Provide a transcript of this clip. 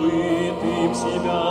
забытым себя.